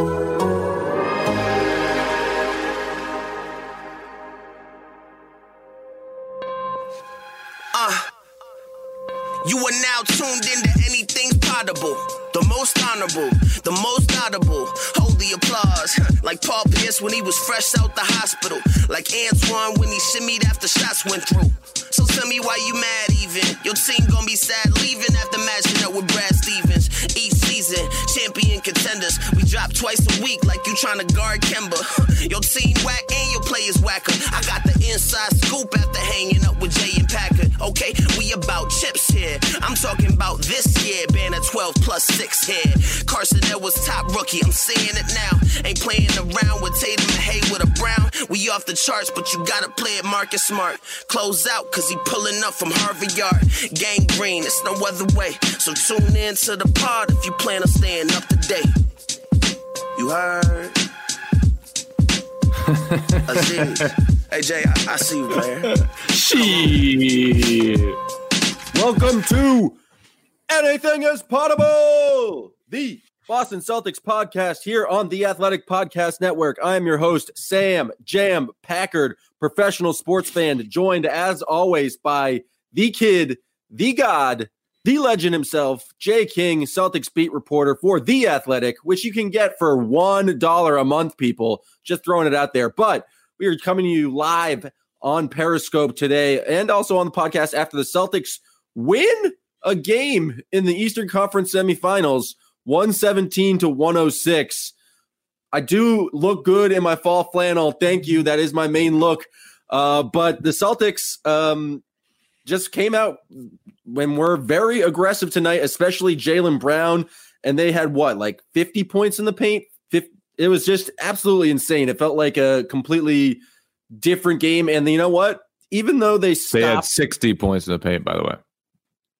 Uh, you are now tuned into anything's potable. The most honorable, the most audible. Hold the applause. Like Paul Pierce when he was fresh out the hospital. Like Antoine when he shimmied after shots went through. So tell me why you mad even. Your team gonna be sad leaving after matching up with Brad Stevens. Season, champion contenders. We drop twice a week like you trying to guard Kemba. Your team whack and your players whacker. I got the inside scoop after hanging up with Jay and Packer. Okay, we about chips here. I'm talking about this year, banner 12 plus 6 here. Carsen was top rookie, I'm saying it now. Ain't playing around with Tatum and Hayward or Brown. We off the charts, but you gotta play it Marcus Smart. Close out, cause he pulling up from Harvard Yard. Gang green, it's no other way. So tune in to the pod if you plan on staying up to date. You heard? Aziz. hey Jay, I, I see you, player. Shit. Welcome to Anything is Potable, the Boston Celtics podcast here on the Athletic Podcast Network. I am your host, Sam Jam Packard, professional sports fan, joined as always by the kid, the god, the legend himself, Jay King, Celtics beat reporter for The Athletic, which you can get for $1 a month, people. Just throwing it out there. But we are coming to you live on Periscope today and also on the podcast after the Celtics win a game in the Eastern Conference semifinals, 117 to 106. I do look good in my fall flannel. Thank you. That is my main look. Uh, but the Celtics um, just came out when we're very aggressive tonight, especially Jaylen Brown. And they had what, like 50 points in the paint? 50, it was just absolutely insane. It felt like a completely different game. And you know what? Even though they stopped, They had 60 points in the paint, by the way.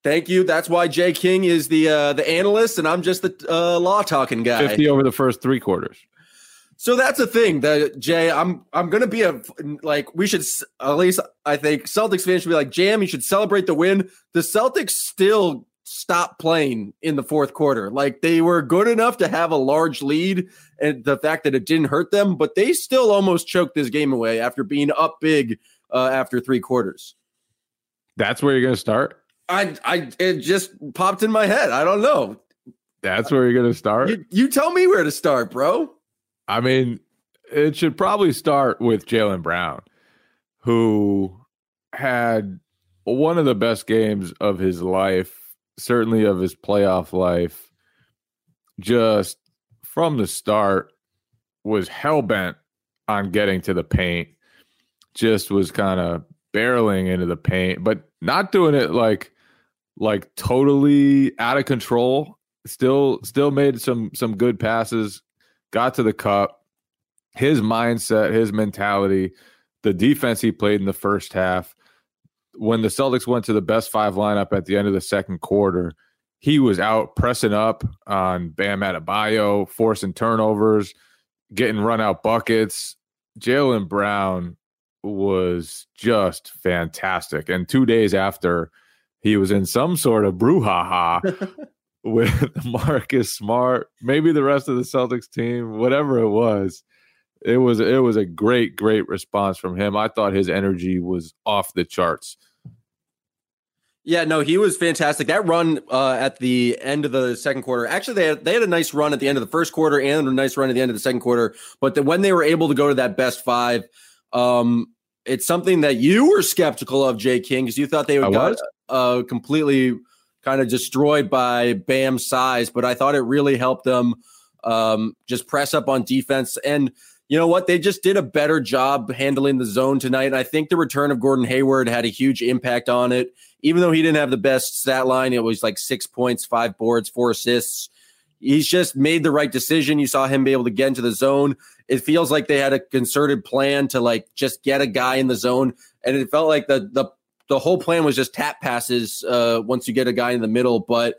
Thank you. That's why Jay King is the uh, the analyst, and I'm just the uh, law talking guy. 50 over the first three quarters. So that's the thing that Jay, I'm I'm gonna be a like we should at least I think Celtics fans should be like Jam. You should celebrate the win. The Celtics still stopped playing in the fourth quarter. Like they were good enough to have a large lead, and the fact that it didn't hurt them, but they still almost choked this game away after being up big uh, after three quarters. That's where you're going to start. I I it just popped in my head. I don't know. That's where you're going to start. You, you tell me where to start, bro. I mean, it should probably start with Jaylen Brown, who had one of the best games of his life, certainly of his playoff life. Just from the start, was hell bent on getting to the paint. Just was kind of barreling into the paint, but not doing it like like totally out of control. Still, still made some some good passes. Got to the cup. His mindset, his mentality, the defense he played in the first half. When the Celtics went to the best five lineup at the end of the second quarter, he was out pressing up on Bam Adebayo, forcing turnovers, getting run out buckets. Jaylen Brown was just fantastic. And two days after, he was in some sort of brouhaha with Marcus Smart, maybe the rest of the Celtics team, whatever it was. It was it was a great great response from him. I thought his energy was off the charts. Yeah, no, he was fantastic. That run uh, at the end of the second quarter, actually, they had, they had a nice run at the end of the first quarter and a nice run at the end of the second quarter. But the, when they were able to go to that best five, um, it's something that you were skeptical of, Jay King, because you thought they would got uh, completely kind of destroyed by Bam's size. But I thought it really helped them um, just press up on defense. And you know what? They just did a better job handling the zone tonight. And I think the return of Gordon Hayward had a huge impact on it. Even though he didn't have the best stat line, it was like six points, five boards, four assists. He's just made the right decision. You saw him be able to get into the zone. It feels like they had a concerted plan to like just get a guy in the zone, and it felt like the the the whole plan was just tap passes uh, once you get a guy in the middle. But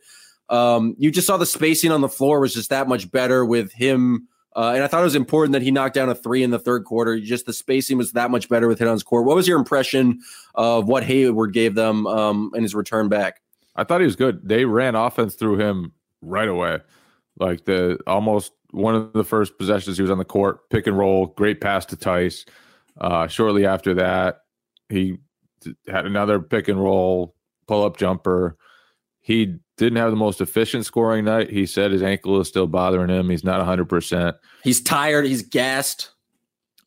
um, you just saw the spacing on the floor was just that much better with him. Uh, and I thought it was important that he knocked down a three in the third quarter. Just the spacing was that much better with him on his court. What was your impression of what Hayward gave them um, in his return back? I thought he was good. They ran offense through him right away. Like the almost one of the first possessions he was on the court, pick and roll, great pass to Theis. Uh, shortly after that, he had another pick and roll, pull up jumper. He didn't have the most efficient scoring night. He said his ankle is still bothering him. He's not 100%. He's tired. He's gassed.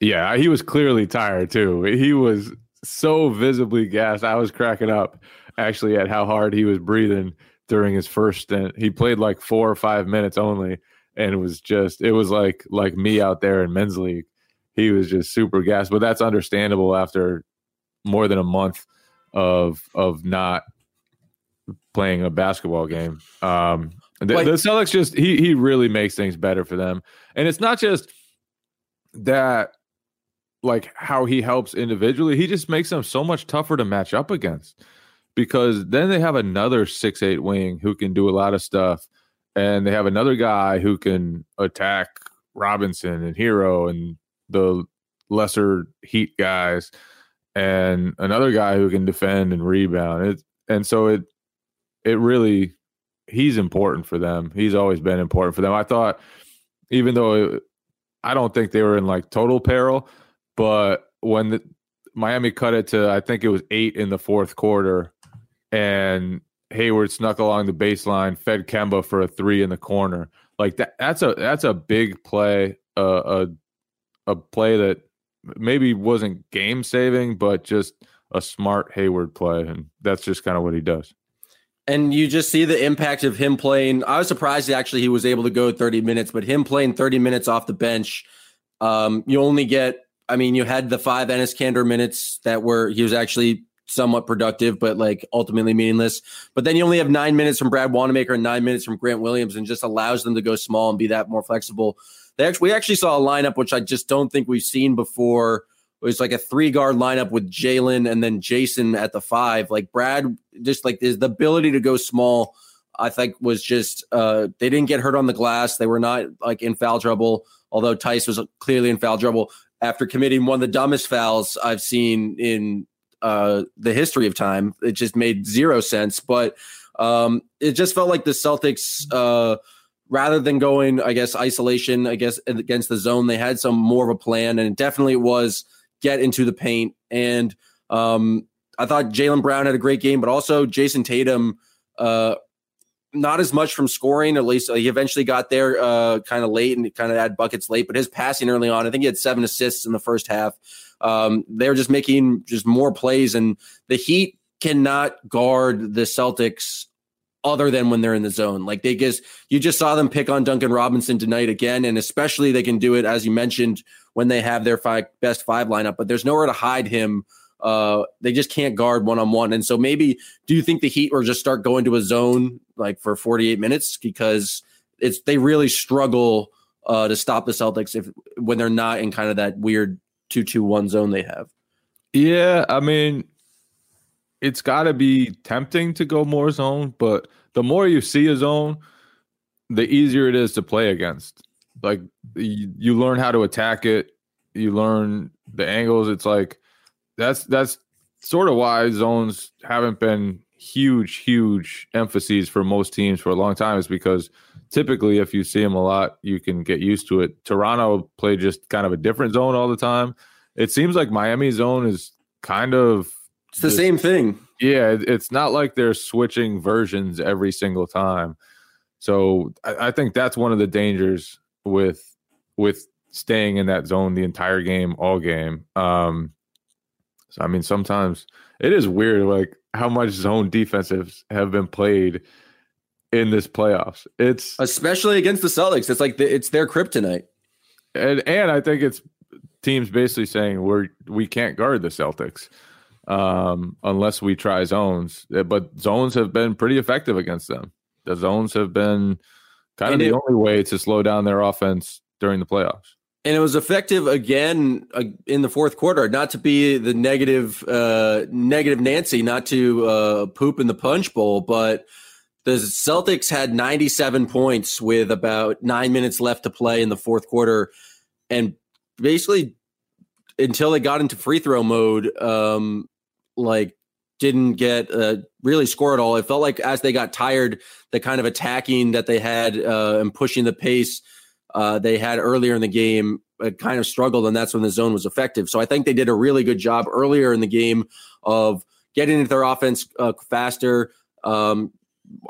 Yeah, he was clearly tired too. He was so visibly gassed. I was cracking up actually at how hard he was breathing during his first stint. He played like four or five minutes only, and it was just it was like like me out there in men's league. He was just super gassed, but that's understandable after more than a month of of not playing a basketball game. Um, the, like, the Celtics just he he really makes things better for them, and it's not just that like how he helps individually. He just makes them so much tougher to match up against because then they have another six eight wing who can do a lot of stuff, and they have another guy who can attack Robinson and Herro and the lesser Heat guys, and another guy who can defend and rebound. It and so it it really he's important for them. He's always been important for them. I thought even though it, I don't think they were in like total peril, but when the, Miami cut it to I think it was eight in the fourth quarter, and Hayward snuck along the baseline, fed Kemba for a three in the corner. Like that, that's a that's a big play, uh, a a play that maybe wasn't game saving, but just a smart Hayward play, and that's just kind of what he does. And you just see the impact of him playing. I was surprised actually he was able to go 30 minutes, but him playing 30 minutes off the bench, um, you only get. I mean, you had the five Enes Kanter minutes that were he was actually somewhat productive, but like ultimately meaningless. But then you only have nine minutes from Brad Wanamaker and nine minutes from Grant Williams, and just allows them to go small and be that more flexible. They actually, we actually saw a lineup which I just don't think we've seen before. It was like a three guard lineup with Jaylen and then Jayson at the five. Like Brad, just like the ability to go small, I think was just uh, they didn't get hurt on the glass. They were not like in foul trouble, although Theis was clearly in foul trouble after committing one of the dumbest fouls I've seen in uh, the history of time. It just made zero sense. But um, it just felt like the Celtics, uh, rather than going, I guess, isolation, I guess, against the zone, they had some more of a plan. And it definitely was get into the paint. And um, I thought Jaylen Brown had a great game, but also Jayson Tatum. Uh, not as much from scoring. At least he eventually got there uh, kind of late and kind of had buckets late. But his passing early on, I think he had seven assists in the first half. Um, they're just making just more plays, and the Heat cannot guard the Celtics other than when they're in the zone. Like they just you just saw them pick on Duncan Robinson tonight again, and especially they can do it as you mentioned when they have their five best five lineup. But there's nowhere to hide him. Uh, they just can't guard one on one, and so maybe do you think the Heat will just start going to a zone like for 48 minutes because it's they really struggle uh, to stop the Celtics if when they're not in kind of that weird two two one zone they have. Yeah, I mean, it's got to be tempting to go more zone, but the more you see a zone, the easier it is to play against. Like you, you learn how to attack it, you learn the angles. It's like that's that's sort of why zones haven't been huge, huge emphases for most teams for a long time. Is because typically, if you see them a lot, you can get used to it. Toronto played just kind of a different zone all the time. It seems like Miami zone is kind of it's the same thing. Yeah, it's not like they're switching versions every single time. So I, I think that's one of the dangers with with staying in that zone the entire game, all game. Um, so I mean, sometimes it is weird, like how much zone defensives have been played in this playoffs. It's especially against the Celtics. It's like the, it's their kryptonite. And and I think it's teams basically saying we're we can't guard the Celtics um, unless we try zones. Uh, but zones have been pretty effective against them. The zones have been kind and of the only way to slow down their offense during the playoffs. And it was effective again uh, in the fourth quarter. Not to be the negative, uh, negative Nancy, not to uh, poop in the punch bowl, but the Celtics had 97 points with about nine minutes left to play in the fourth quarter, and basically until they got into free throw mode, um, like didn't get uh, really score at all. It felt like as they got tired, the kind of attacking that they had uh, and pushing the pace uh, they had earlier in the game uh, kind of struggled, and that's when the zone was effective. So I think they did a really good job earlier in the game of getting into their offense uh, faster. Um,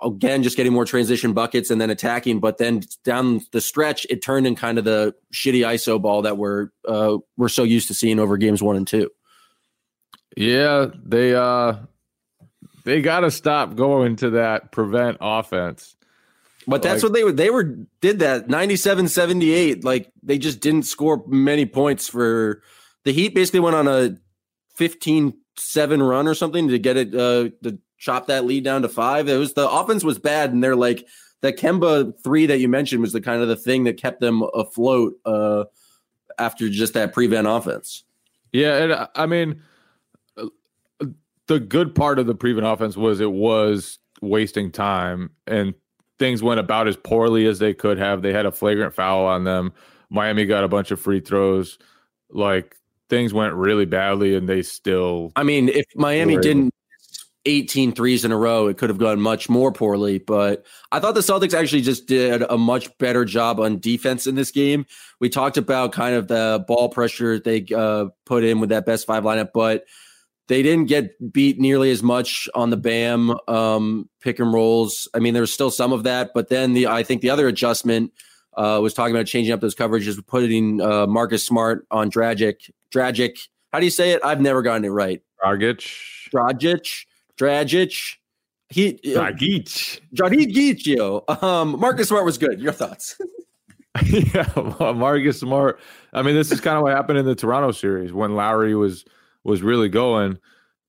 again, just getting more transition buckets and then attacking. But then down the stretch, it turned in kind of the shitty ISO ball that we're uh, we're so used to seeing over games one and two. Yeah, they uh they got to stop going to that prevent offense. But that's like, what they were they were did that 97-78 like they just didn't score many points for the Heat basically went on a 15 7 run or something to get it uh to chop that lead down to 5. It was the offense was bad and they're like the Kemba 3 that you mentioned was the kind of the thing that kept them afloat uh after just that prevent offense. Yeah, and I mean the good part of the prevent offense was it was wasting time and things went about as poorly as they could have. They had a flagrant foul on them. Miami got a bunch of free throws. Like things went really badly and they still I mean, if Miami didn't 18 threes in a row, it could have gone much more poorly. But I thought the Celtics actually just did a much better job on defense in this game. We talked about kind of the ball pressure they uh, put in with that best five lineup, but they didn't get beat nearly as much on the BAM um, pick and rolls. I mean, there was still some of that, but then the I think the other adjustment uh, was talking about changing up those coverages, putting uh, Marcus Smart on Dragic. Dragic, how do you say it? I've never gotten it right. Dragic. Dragic. Dragic. He Dragic. Dragic. Yo. Um, Marcus Smart was good. Your thoughts? yeah, Marcus Smart. I mean, this is kind of what happened in the Toronto series when Lowry was – was really going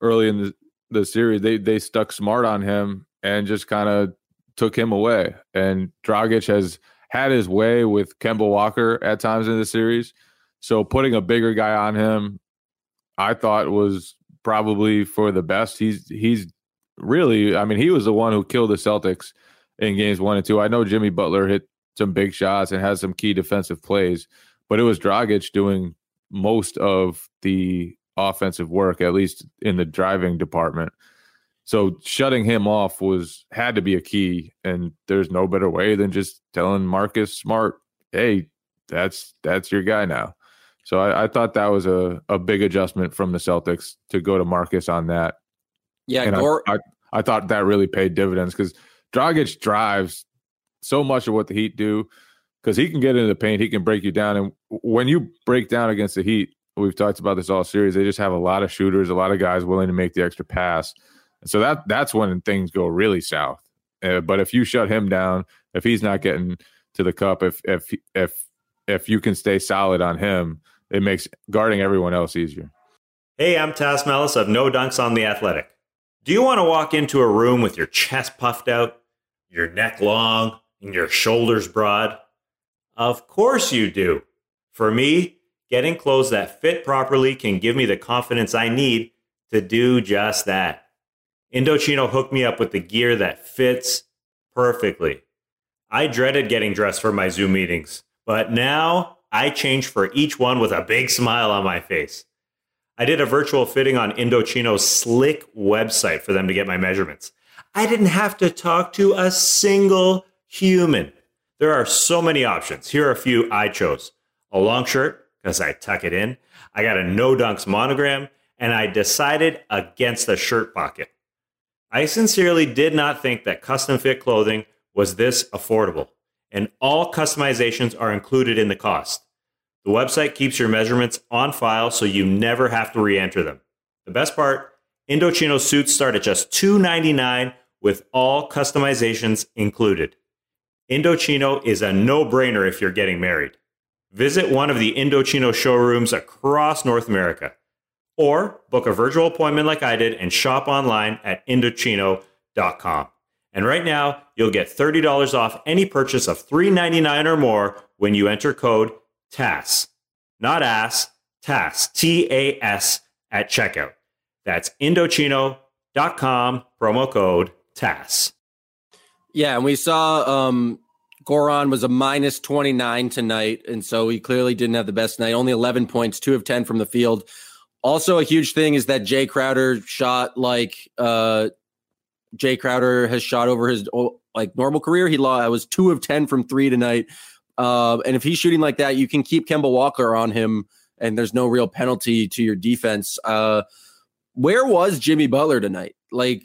early in the, the series. They they stuck smart on him and just kind of took him away. And Dragic has had his way with Kemba Walker at times in the series. So putting a bigger guy on him, I thought was probably for the best. He's he's really, I mean, he was the one who killed the Celtics in games one and two. I know Jimmy Butler hit some big shots and had some key defensive plays, but it was Dragic doing most of the offensive work, at least in the driving department. So shutting him off was had to be a key, and there's no better way than just telling Marcus Smart, "Hey, that's that's your guy now." So I, I thought that was a, a big adjustment from the Celtics to go to Marcus on that. Yeah, and Gore- I, I, I thought that really paid dividends because Dragic drives so much of what the Heat do because he can get into the paint, he can break you down, and when you break down against the Heat, We've talked about this all series. They just have a lot of shooters, a lot of guys willing to make the extra pass. So that that's when things go really south. Uh, but if you shut him down, if he's not getting to the cup, if if if if you can stay solid on him, it makes guarding everyone else easier. Hey, I'm Tas Melas of No Dunks on the Athletic. Do you want to walk into a room with your chest puffed out, your neck long, and your shoulders broad? Of course you do. For me, Getting clothes that fit properly can give me the confidence I need to do just that. Indochino hooked me up with the gear that fits perfectly. I dreaded getting dressed for my Zoom meetings, but now I change for each one with a big smile on my face. I did a virtual fitting on Indochino's slick website for them to get my measurements. I didn't have to talk to a single human. There are so many options. Here are a few I chose a long shirt, because I tuck it in. I got a no dunks monogram, and I decided against the shirt pocket. I sincerely did not think that custom fit clothing was this affordable, and all customizations are included in the cost. The website keeps your measurements on file so you never have to re enter them. The best part Indochino suits start at just $2.99 with all customizations included. Indochino is a no brainer if you're getting married. Visit one of the Indochino showrooms across North America or book a virtual appointment like I did and shop online at Indochino.com. And right now, you'll get $30 off any purchase of $3.99 or more when you enter code TAS. Not ASS, TAS, T A S at checkout. That's Indochino.com, promo code TAS. Yeah, and we saw um, Goran was a minus 29 tonight. And so he clearly didn't have the best night. Only 11 points, two of 10 from the field. Also, a huge thing is that Jae Crowder shot like uh, Jae Crowder has shot over his like normal career. He lost, I was two of 10 from three tonight. Uh, and if he's shooting like that, you can keep Kemba Walker on him, and there's no real penalty to your defense. Uh, where was Jimmy Butler tonight? Like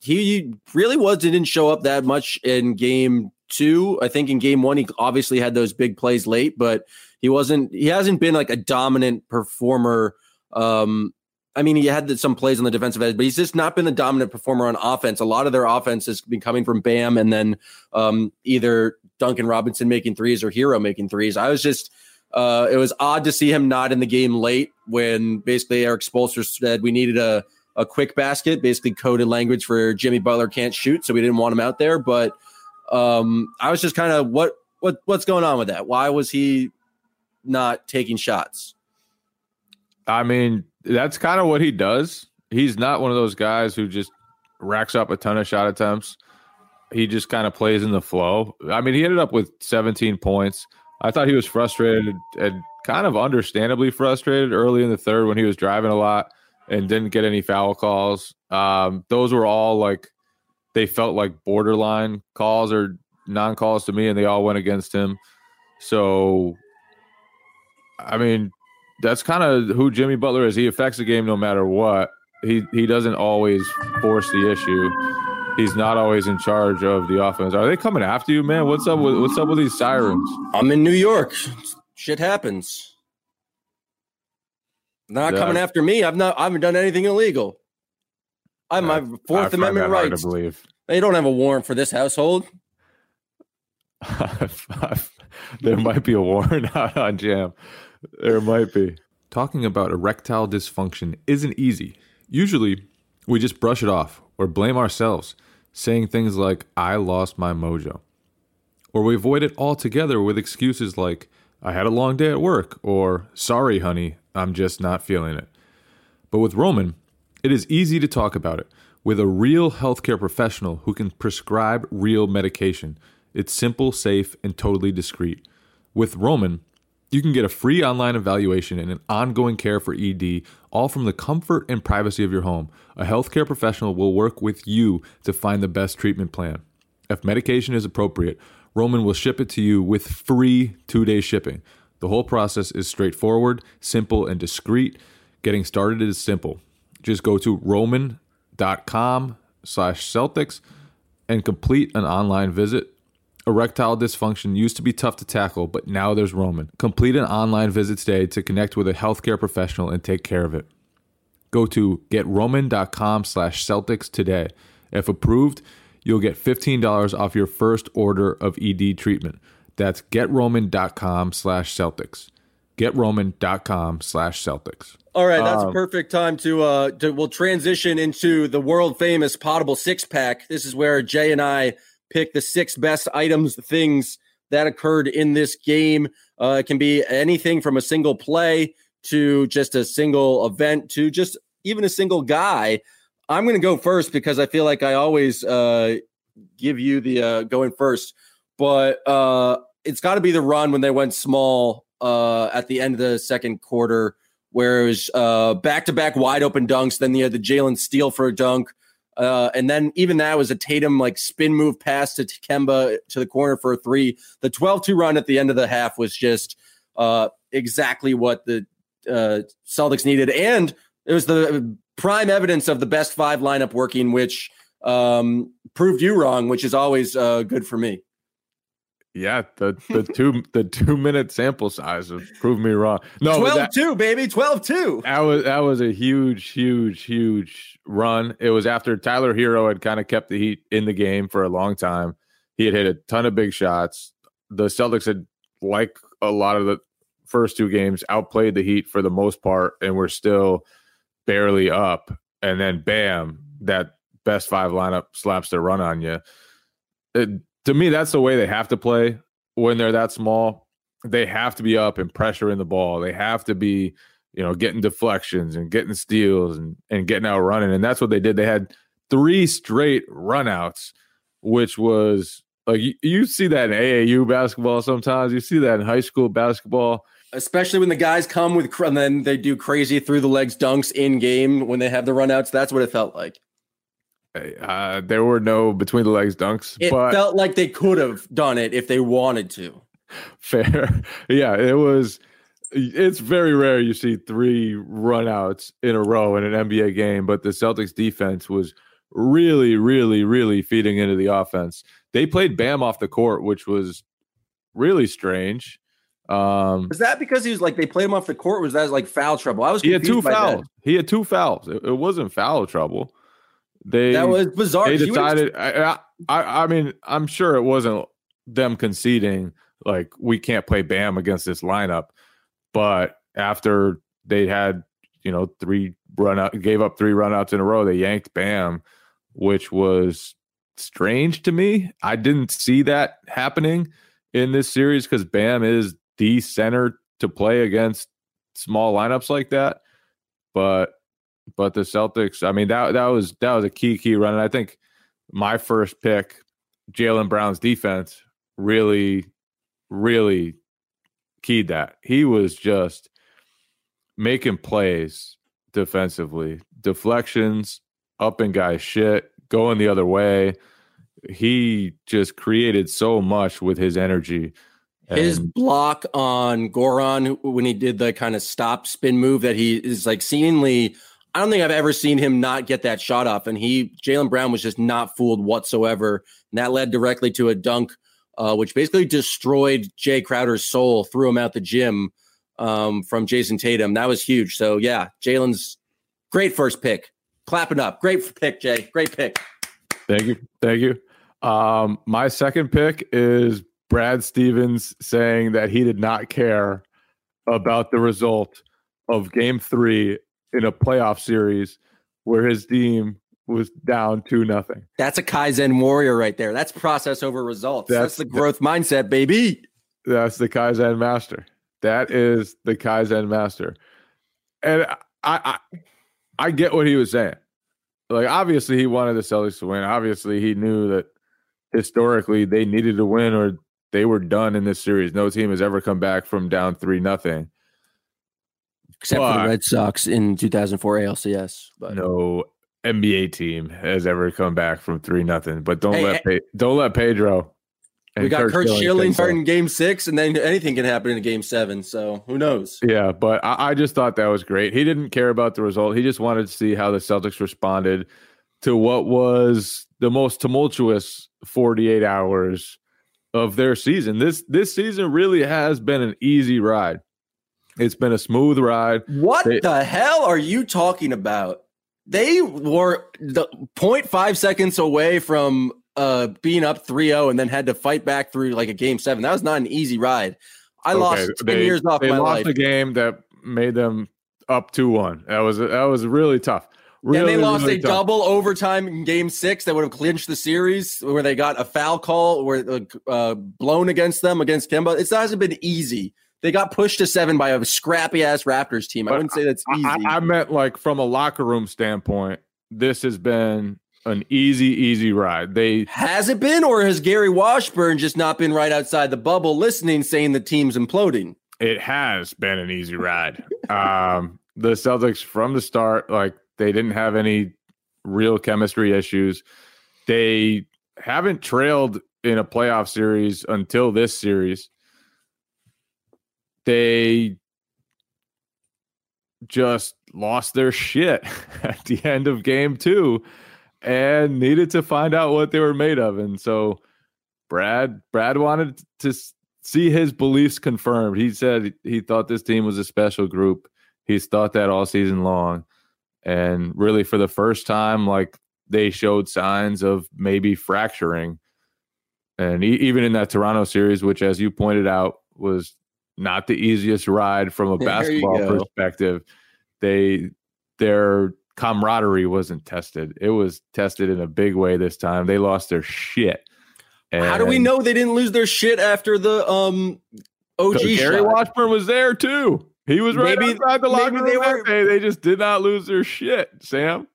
he really was didn't show up that much in game two. I think in game one he obviously had those big plays late, but he wasn't. He hasn't been like a dominant performer. Um, I mean, he had some plays on the defensive edge, but he's just not been the dominant performer on offense. A lot of their offense has been coming from Bam and then um, either Duncan Robinson making threes or Herro making threes. I was just, uh, it was odd to see him not in the game late when basically Erik Spoelstra said we needed a, a quick basket, basically coded language for Jimmy Butler can't shoot, so we didn't want him out there. But um, I was just kind of what what what's going on with that? Why was he not taking shots? I mean, that's kind of what he does. He's not one of those guys who just racks up a ton of shot attempts. He just kind of plays in the flow. I mean, he ended up with 17 points. I thought he was frustrated and kind of understandably frustrated early in the third when he was driving a lot and didn't get any foul calls. Um, those were all like they felt like borderline calls or non calls to me, and they all went against him. So, I mean, that's kind of who Jimmy Butler is. He affects the game no matter what. He he doesn't always force the issue. He's not always in charge of the offense. Are they coming after you, man? What's up with what's up with these sirens? I'm in New York. Shit happens. They're not yeah. coming after me. I've not. I haven't done anything illegal. I have my Fourth Amendment rights. They don't have a warrant for this household. there might be a warrant out on Jam. There might be. Talking about erectile dysfunction isn't easy. Usually, we just brush it off or blame ourselves, saying things like, I lost my mojo. Or we avoid it altogether with excuses like, I had a long day at work, or sorry, honey, I'm just not feeling it. But with Roman, it is easy to talk about it with a real healthcare professional who can prescribe real medication. It's simple, safe, and totally discreet. With Roman, you can get a free online evaluation and an ongoing care for ED, all from the comfort and privacy of your home. A healthcare professional will work with you to find the best treatment plan. If medication is appropriate, Roman will ship it to you with free two day shipping. The whole process is straightforward, simple, and discreet. Getting started is simple. Just go to roman.com slash Celtics and complete an online visit. Erectile dysfunction used to be tough to tackle, but now there's Roman. Complete an online visit today to connect with a healthcare professional and take care of it. Go to getroman.com slash Celtics today. If approved, you'll get $15 off your first order of ED treatment. That's getroman.com slash Celtics. Getroman.com slash Celtics. All right, that's um, a perfect time to uh to we'll transition into the world famous potable six pack. This is where Jay and I pick the six best items, things that occurred in this game. Uh, it can be anything from a single play to just a single event to just even a single guy. I'm going to go first because I feel like I always uh, give you the uh, going first, but uh, it's got to be the run when they went small uh, at the end of the second quarter, where it was back to back wide open dunks. Then you had the Jaylen steal for a dunk. Uh, and then even that was a Tatum like spin move pass to Kemba to the corner for a three. The 12 2 run at the end of the half was just uh, exactly what the uh, Celtics needed. And it was the prime evidence of the best five lineup working, which um, proved you wrong, which is always uh, good for me. Yeah, the the two the two minute sample size has proved me wrong. No, 12 that, 2, baby, 12 2. That was that was a huge, huge, huge run. It was after Tyler Herro had kind of kept the Heat in the game for a long time. He had hit a ton of big shots. The Celtics had, like a lot of the first two games, outplayed the Heat for the most part, and were still barely up. And then, bam, that best five lineup slaps their run on you. It, to me, that's the way they have to play when they're that small. They have to be up and pressure in the ball. They have to be, you know, getting deflections and getting steals and, and getting out running. And that's what they did. They had three straight runouts, which was like you, you see that in AAU basketball sometimes. You see that in high school basketball. Especially when the guys come with and then they do crazy through the legs dunks in game when they have the runouts. That's what it felt like. Uh, there were no between the legs dunks. It but felt like they could have done it if they wanted to. Fair. Yeah, it was it's very rare you see three runouts in a row in an NBA game, but the Celtics defense was really, really, really feeding into the offense. They played Bam off the court, which was really strange. Um, was that because he was like they played him off the court? Was that like foul trouble? I was. He had two fouls. That. He had two fouls. It, it, wasn't foul trouble. They that was bizarre. They decided. I, I, I mean, I'm sure it wasn't them conceding like we can't play Bam against this lineup, but after they had you know three run out, gave up three runouts in a row, they yanked Bam, which was strange to me. I didn't see that happening in this series because Bam is the center to play against small lineups like that. But but the Celtics, I mean that that was that was a key key run. And I think my first pick, Jaylen Brown's defense, really, really keyed that. He was just making plays defensively, deflections, up and guy shit, going the other way. He just created so much with his energy his block on Goran when he did the kind of stop spin move that he is like seemingly. I don't think I've ever seen him not get that shot off, and he Jaylen Brown was just not fooled whatsoever, and that led directly to a dunk, uh, which basically destroyed Jae Crowder's soul, threw him out the gym um, from Jayson Tatum. That was huge. So yeah, Jaylen's great first pick. Clapping up, great pick, Jay. Great pick. Thank you, thank you. Um, my second pick is Brad Stevens saying that he did not care about the result of game three in a playoff series where his team was down two nothing. That's a Kaizen warrior right there. That's process over results. That's, that's the growth the, mindset, baby. That's the Kaizen master. That is the Kaizen master. And I, I I get what he was saying. Like obviously he wanted the Celtics to win. Obviously he knew that historically they needed to win or they were done in this series. No team has ever come back from down three nothing, except for the Red Sox in 2004 ALCS. But no NBA team has ever come back from three nothing. But don't hey, let eh hey, don't let Pedro. we got Curt, Curt Schilling starting game six, and then anything can happen in game seven. So who knows? Yeah, but I, I just thought that was great. He didn't care about the result. He just wanted to see how the Celtics responded to what was the most tumultuous 48 hours of their season. This this season really has been an easy ride. It's been a smooth ride. What they, the hell are you talking about? They were the 0.5 seconds away from uh being up 3-0 and then had to fight back through like a game 7. That was not an easy ride. I okay, lost 10 they, years off they my lost life. a game that made them up 2-1. That was that was really tough. Really, and they lost really a tough. double overtime in game six that would have clinched the series where they got a foul call where uh, uh blown against them against Kemba. It hasn't been easy. They got pushed to seven by a scrappy ass Raptors team. I wouldn't say that's easy. I, I meant like from a locker room standpoint, this has been an easy, easy ride. They has it been, or has Gary Washburn just not been right outside the bubble listening, saying the team's imploding? It has been an easy ride. um, the Celtics from the start, like they didn't have any real chemistry issues. They haven't trailed in a playoff series until this series. They just lost their shit at the end of game two and needed to find out what they were made of. And so Brad Brad wanted to see his beliefs confirmed. He said he thought this team was a special group. He's thought that all season long and really for the first time like they showed signs of maybe fracturing and even in that toronto series which as you pointed out was not the easiest ride from a basketball perspective they their camaraderie wasn't tested it was tested in a big way this time they lost their shit and how do we know they didn't lose their shit after the um og Gary shot? Washburn was there too he was right maybe, outside the locker room they were. They just did not lose their shit, Sam.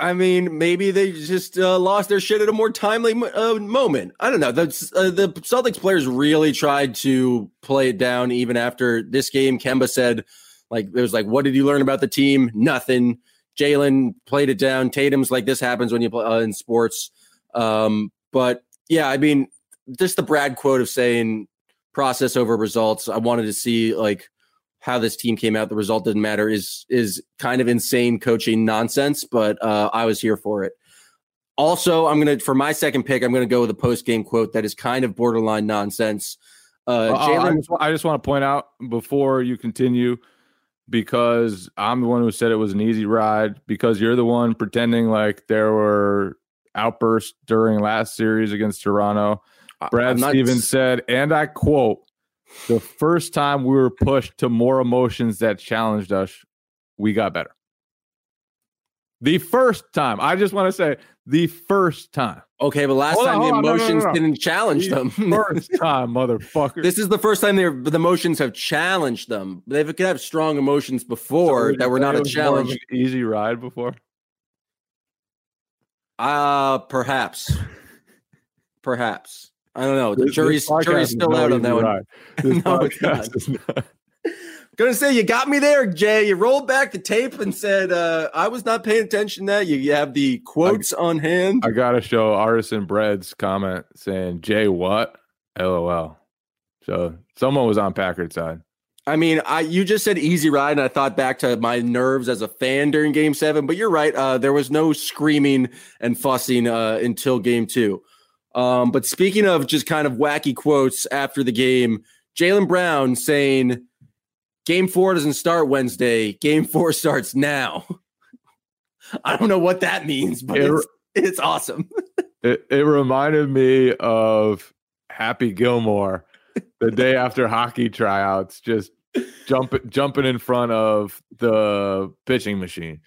I mean, maybe they just uh, lost their shit at a more timely uh, moment. I don't know. The, uh, the Celtics players really tried to play it down even after this game. Kemba said, like, it was like, what did you learn about the team? Nothing. Jaylen played it down. Tatum's like, this happens when you play uh, in sports. Um, but yeah, I mean, just the Brad quote of saying, process over results. I wanted to see like how this team came out. The result didn't matter. Is is kind of insane coaching nonsense, but uh, I was here for it. Also, I'm gonna for my second pick, I'm gonna go with a post game quote that is kind of borderline nonsense. Uh, Oh, I, Jalen, just, I just want to point out before you continue, because I'm the one who said it was an easy ride, because you're the one pretending like there were outbursts during last series against Toronto. Brad Stevens said, and I quote, the first time we were pushed to more emotions that challenged us, we got better. The first time. I just want to say the first time. Okay, but last Hold on, time the hold on, no, no, no, emotions no. didn't challenge The them. First time, motherfucker. this is the first time they're the emotions have challenged them. They could have strong emotions before you that were not a was more of challenge. easy ride before. Uh perhaps. Perhaps. I don't know. The This- jury's this jury's still out on that one. This No, it's not. is not. Gonna say you got me there, Jay. You rolled back the tape and said uh, I was not paying attention. To that you, you have the quotes on hand. I gotta show Artisan Bread's comment saying Jay what? LOL. So someone was on Packard's side. I mean, I you just said easy ride, and I thought back to my nerves as a fan during Game Seven. But you're right. Uh, there was no screaming and fussing uh, until Game Two. Um, but speaking of just kind of wacky quotes after the game, Jaylen Brown saying, "Game Four doesn't start Wednesday. Game Four starts now." I don't know what that means, but It- it's, it's awesome. It, it reminded me of Happy Gilmore the day after hockey tryouts, just jumping jumping in front of the pitching machine.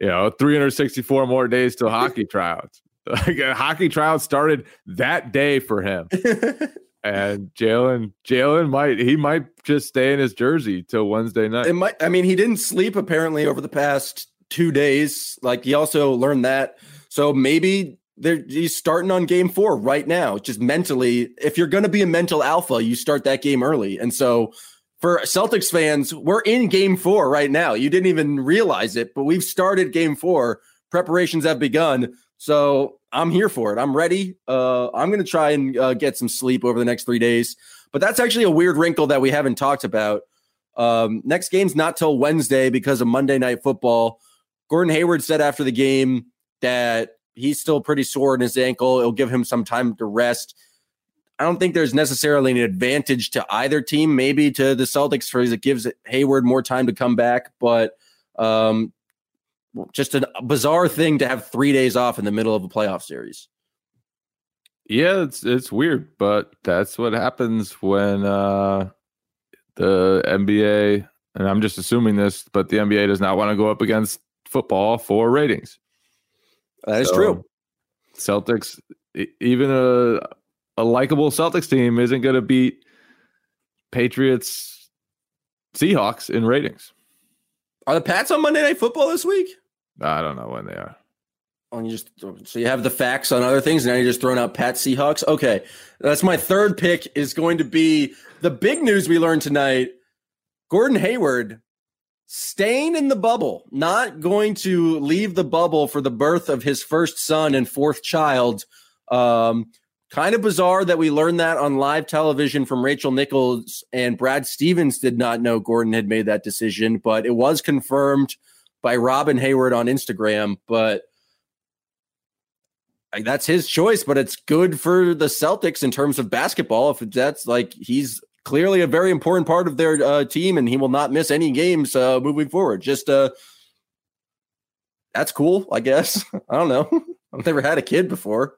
You know, 364 more days till hockey tryouts. Like hockey tryouts started that day for him. And Jaylen, Jaylen might he might just stay in his jersey till Wednesday night. It might. I mean, he didn't sleep apparently over the past two days. Like he also learned that. So maybe they're, he's starting on game four right now. Just mentally, if you're going to be a mental alpha, you start that game early. And so for Celtics fans, we're in game four right now. You didn't even realize it, but we've started game four. Preparations have begun. So I'm here for it. I'm ready. Uh, I'm going to try and uh, get some sleep over the next three days. But that's actually a weird wrinkle that we haven't talked about. Um, next game's not till Wednesday because of Monday Night Football. Gordon Hayward said after the game that he's still pretty sore in his ankle. It'll give him some time to rest. I don't think there's necessarily an advantage to either team. Maybe to the Celtics for it gives Hayward more time to come back, but um, just a bizarre thing to have three days off in the middle of a playoff series. Yeah, it's it's weird, but that's what happens when uh the NBA and I'm just assuming this, but the NBA does not want to go up against football for ratings. That is So, true. Celtics, even a a likable Celtics team isn't going to beat Patriots, Seahawks in ratings. Are the Pats on Monday Night Football this week? I don't know when they are. Oh, you just so you have the facts on other things, and now you're just throwing out Pat Seahawks. Okay, that's my third pick. Is going to be the big news we learned tonight. Gordon Hayward staying in the bubble, not going to leave the bubble for the birth of his first son and fourth child. Um, kind of bizarre that we learned that on live television from Rachel Nichols and Brad Stevens did not know Gordon had made that decision, but it was confirmed by Robyn Hayward on Instagram. But that's his choice, but it's good for the Celtics in terms of basketball. If that's like he's clearly a very important part of their uh, team, and he will not miss any games uh, moving forward. Just uh, that's cool, I guess. I don't know. I've never had a kid before.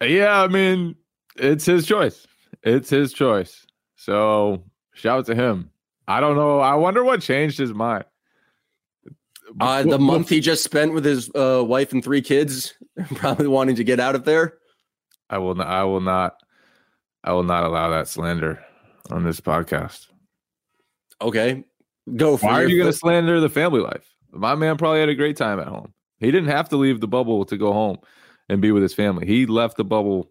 Yeah, I mean, it's his choice. It's his choice. So shout out to him. I don't know. I wonder what changed his mind. Uh, the month he just spent with his uh, wife and three kids, probably wanting to get out of there. I will not. I will not. I will not allow that slander on this podcast. Okay, go for Why are you going to slander the family life? My man probably had a great time at home. He didn't have to leave the bubble to go home and be with his family. He left the bubble.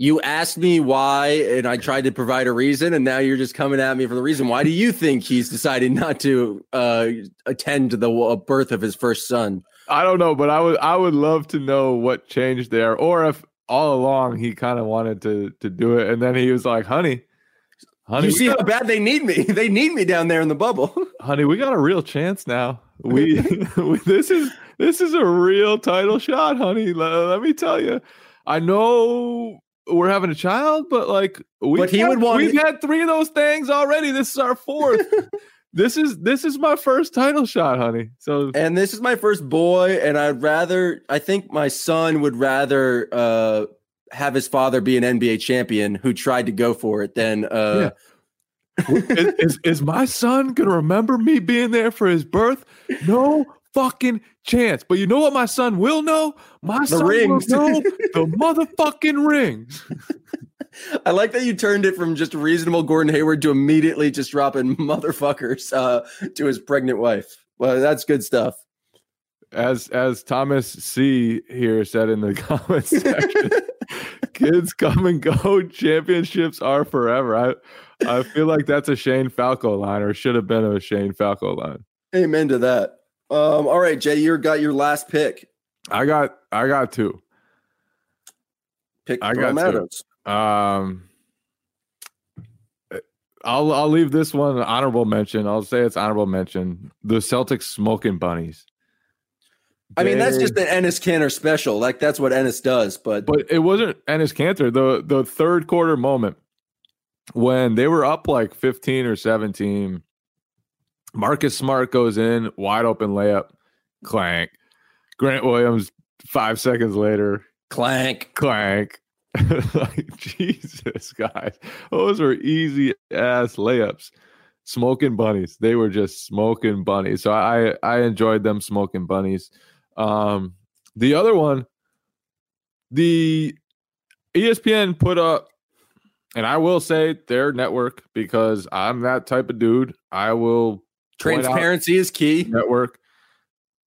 You asked me why, and I tried to provide a reason, and now you're just coming at me for the reason. Why do you think he's decided not to uh, attend to the uh, birth of his first son? I don't know, but I would. I would love to know what changed there, or if all along he kind of wanted to to do it, and then he was like, "Honey, honey, you see how bad they need me. They need me down there in the bubble. honey, we got a real chance now. We, we this is this is a real title shot, honey. Let, let me tell you. I know we're having a child, but like we But he would want we've it- had three of those things already. This is our fourth. this is this is my first title shot, honey. So and this is my first boy, and I'd rather. I think my son would rather uh, have his father be an NBA champion who tried to go for it than. Uh, is, is is my son gonna remember me being there for his birth? No fucking chance. But you know what my son will know? My son rings. will know the motherfucking rings. I like that you turned it from just reasonable Gordon Hayward to immediately just dropping motherfuckers uh, to his pregnant wife. Well, that's good stuff. As as Thomas C here said in the comments section, kids come and go. Championships are forever. I I feel like that's a Shane Falco line, or should have been a Shane Falco line. Amen to that. Um, all right, Jay, you got your last pick. I got I got two. Pick I got two. Um, I'll I'll leave this one an honorable mention. I'll say it's honorable mention. The Celtics smoking bunnies. I mean, that's just an Enes Kanter special. Like that's what Enes does. But, but it wasn't Enes Kanter. The the third quarter moment when they were up like 15 or 17, Marcus Smart goes in, wide open layup, clank. Grant Williams, five seconds later, clank. clank. like Jesus, guys, those were easy ass layups. Smoking bunnies, they were just smoking bunnies. So I I enjoyed them smoking bunnies. Um, the other one, the ESPN put up, and I will say their network because I'm that type of dude. I will Transparency is key. network.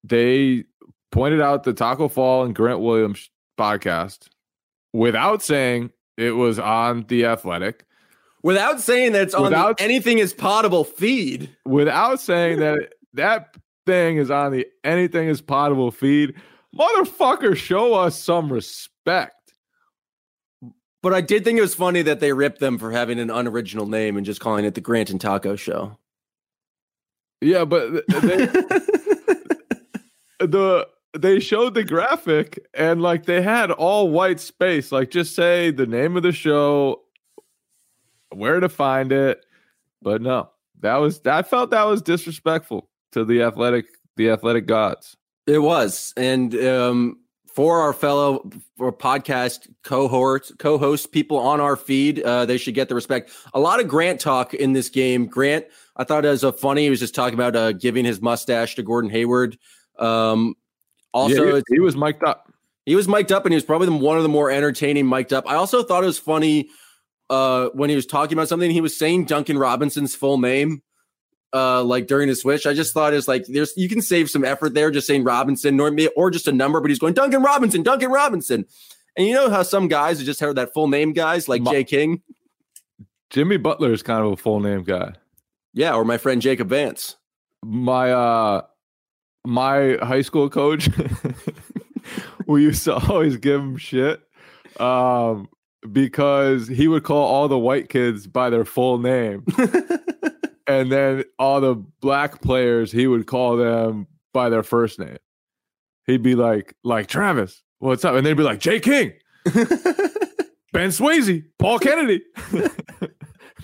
They pointed out the Taco Fall and Grant Williams podcast without saying it was on the Athletic, Without saying that it's on the anything is potable feed. without saying that that thing is on the Anything is Potable feed. Motherfucker, show us some respect. But I did think it was funny that they ripped them for having an unoriginal name and just calling it the Grant and Taco Show. Yeah, but they, the they showed the graphic and like they had all white space like just say the name of the show where to find it but no that was i felt that was disrespectful to the athletic the athletic gods It was, and um, for our fellow for podcast cohort co-host people on our feed, uh, they should get the respect. A lot of Grant talk in this game. Grant, I thought it was a funny. He was just talking about uh, giving his mustache to Gordon Hayward. Um, also, Yeah, he, he was mic'd up he was mic'd up, and he was probably the, one of the more entertaining mic'd up. I also thought it was funny uh, when he was talking about something. He was saying Duncan Robinson's full name, uh, like during the switch. I just thought it's like there's you can save some effort there, just saying Robinson or or just a number, but he's going Duncan Robinson, Duncan Robinson. And you know how some guys who just heard that full name guys like Jay King, jimmy butler is kind of a full name guy yeah, or my friend Jacob Vance. my uh my high school coach we used to always give him shit um because he would call all the white kids by their full name. And then all the black players he would call them by their first name. He'd be like like travis what's up? And they'd be like jay king ben swayze paul kennedy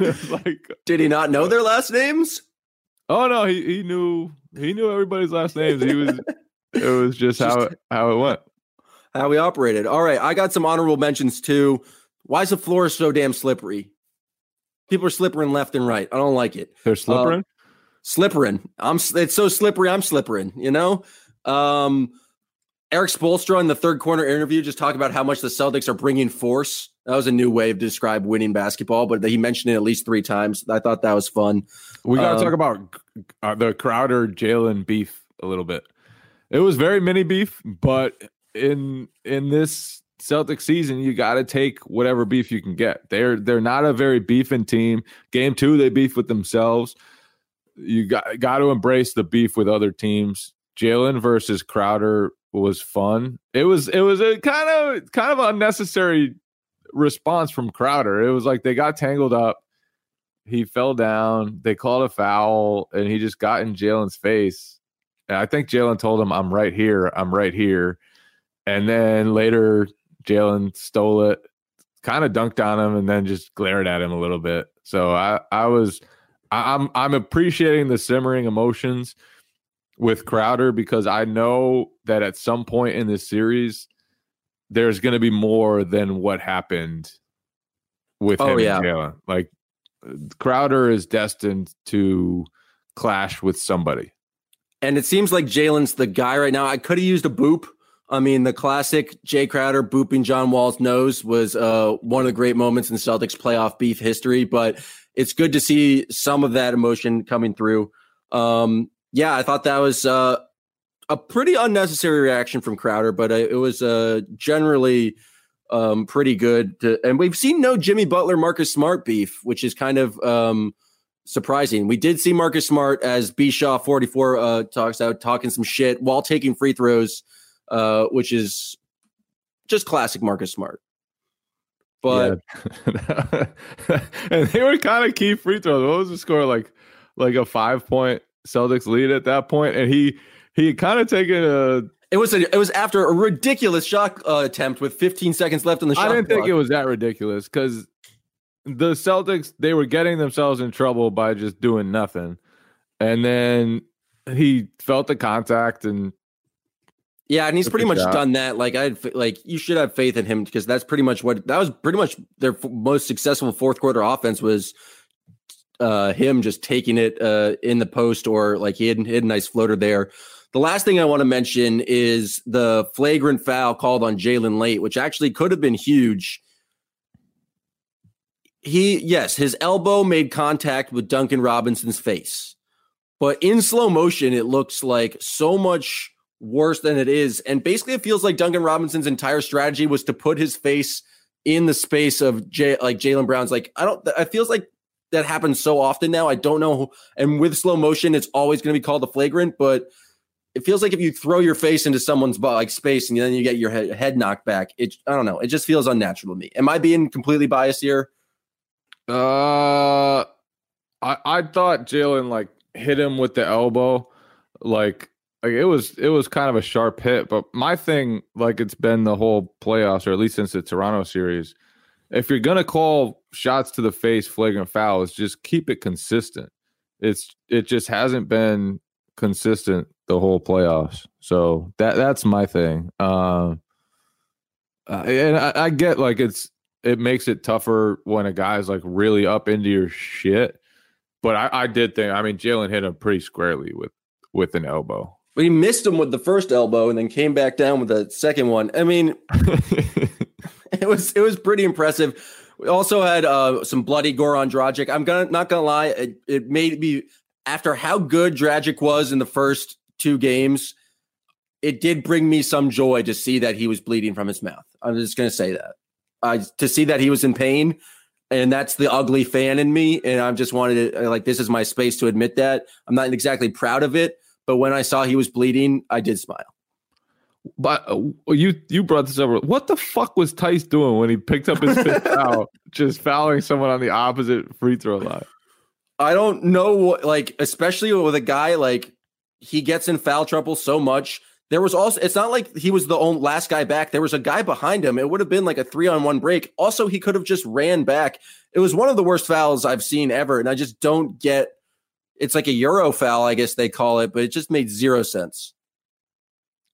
like Did he not know their last names? Oh no, he, he knew he knew everybody's last names. He was it was just how it, how it went. How we operated. All right, I got some honorable mentions too. Why is the floor so damn slippery? People are slippering left and right. I don't like it. They're slippering. Slippering. I'm. It's so slippery. I'm slippering. You know. Um, Erik Spoelstra in the third corner interview just talked about how much the Celtics are bringing force. That was a new way to describe winning basketball, but he mentioned it at least three times. I thought that was fun. we got to um, talk about uh, the Crowder Jaylen beef a little bit. It was very mini beef, but in in this Celtic season, you got to take whatever beef you can get. They're they're not a very beefing team. Game two, they beef with themselves. You got got to embrace the beef with other teams. Jaylen versus Crowder was fun. It was it was a kind of kind of unnecessary response from Crowder. It was like they got tangled up. He fell down. They called a foul, and he just got in Jaylen's face. And I think Jaylen told him, "I'm right here. I'm right here." And then later, Jaylen stole it, kind of dunked on him, and then just glared at him a little bit. So I I was I'm I'm appreciating the simmering emotions with Crowder because I know that at some point in this series, there's going to be more than what happened with Oh, him yeah. and Jaylen. Like Crowder is destined to clash with somebody. And it seems like Jaylen's the guy right now. I could have used a boop. I mean, the classic Jae Crowder booping John Wall's nose was uh, one of the great moments in Celtics playoff beef history, but it's good to see some of that emotion coming through. Um, yeah, I thought that was uh, a pretty unnecessary reaction from Crowder, but uh, it was uh, generally um, pretty good. To, and we've seen no Jimmy Butler, Marcus Smart beef, which is kind of um, surprising. We did see Marcus Smart as B Shaw 44 uh, talks out talking some shit while taking free throws, uh, which is just classic Marcus Smart. But Yeah. and they were kind of key free throws. What was the score? Like like a five point Celtics lead at that point, and he he had kind of taken a. it was a, it was after a ridiculous shot uh, attempt with 15 seconds left on the shot. I didn't think it was that ridiculous because the Celtics they were getting themselves in trouble by just doing nothing, and then he felt the contact and Yeah, and he's pretty much shot. done that. Like I like you should have faith in him because that's pretty much what that was pretty much their f- most successful fourth quarter offense was uh him just taking it uh in the post or like he had, he had a nice floater there. The last thing I want to mention is the flagrant foul called on Jaylen late, which actually could have been huge. He yes, his elbow made contact with Duncan Robinson's face. But in slow motion, it looks like so much worse than it is. And basically, it feels like Duncan Robinson's entire strategy was to put his face in the space of Jay, like Jaylen Brown's. Like I don't. It feels like that happens so often now. I don't know. And with slow motion, it's always going to be called a flagrant. But it feels like if you throw your face into someone's bo- like space and then you get your head, head knocked back, it. I don't know. It just feels unnatural to me. Am I being completely biased here? Uh, I I thought Jaylen like hit him with the elbow, like like it was it was kind of a sharp hit. But my thing, like it's been the whole playoffs, or at least since the Toronto series, if you're gonna call shots to the face flagrant fouls, just keep it consistent. It's it just hasn't been consistent the whole playoffs. So that that's my thing. Um, uh, and I, I get like it's it makes it tougher when a guy's like really up into your shit. But I, I did think I mean Jaylen hit him pretty squarely with with an elbow. But he missed him with the first elbow and then came back down with the second one. I mean, it was it was pretty impressive. We also had uh, some bloody Goran Dragic. I'm gonna not gonna lie, it, it made me after how good Dragic was in the first two games, it did bring me some joy to see that he was bleeding from his mouth. I'm just gonna say that. I to see that he was in pain, and that's the ugly fan in me. And I just wanted to like this is my space to admit that. I'm not exactly proud of it, but when I saw he was bleeding, I did smile. but uh, you you brought this up. What the fuck was Theis doing when he picked up his fifth foul, just fouling someone on the opposite free throw line? I don't know what, like, especially with a guy like he gets in foul trouble so much. There was also, it's not like he was the only last guy back. There was a guy behind him. It would have been like a three on one break. Also, he could have just ran back. It was one of the worst fouls I've seen ever. And I just don't get it's like a Euro foul, I guess they call it, but it just made zero sense.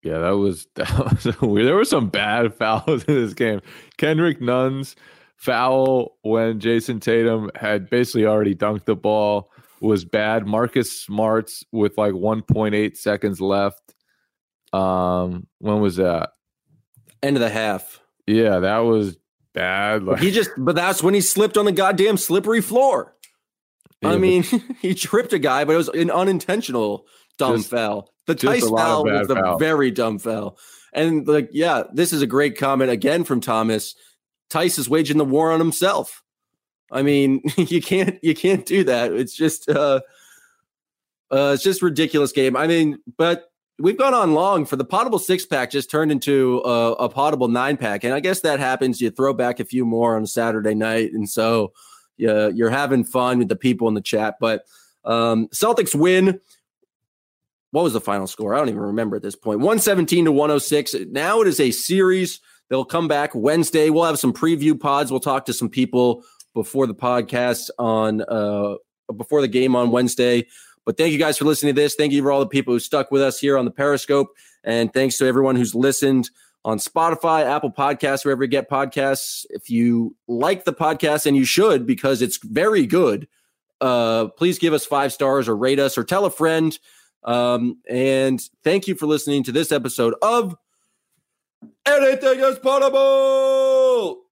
Yeah, that was that was weird. There were some bad fouls in this game. Kendrick Nunn's foul when Jayson Tatum had basically already dunked the ball was bad. Marcus Smart's with like 1.8 seconds left. Um, when was that? End of the half. Yeah, that was bad. Like, He just, but that's when he slipped on the goddamn slippery floor. Yeah, I mean, he tripped a guy, but it was an unintentional dumb Just- foul. The Theis a foul was the fouls. very dumb foul. And like, yeah, this is a great comment again from Thomas. Theis is waging the war on himself. I mean, you can't you can't do that. It's just uh uh it's just ridiculous game. I mean, but we've gone on long for the potable six pack just turned into a, a potable nine pack, and I guess that happens. You throw back a few more on Saturday night, and so yeah, you're having fun with the people in the chat. But um, Celtics win. What was the final score? I don't even remember at this point. 117 to 106. Now it is a series. They'll come back Wednesday. We'll have some preview pods. We'll talk to some people before the podcast on uh before the game on Wednesday. But thank you guys for listening to this. Thank you for all the people who stuck with us here on the Periscope. And thanks to everyone who's listened on Spotify, Apple Podcasts, wherever you get podcasts. If you like the podcast, and you should because it's very good, uh, please give us five stars or rate us or tell a friend. Um, and thank you for listening to this episode of Anything is Potable.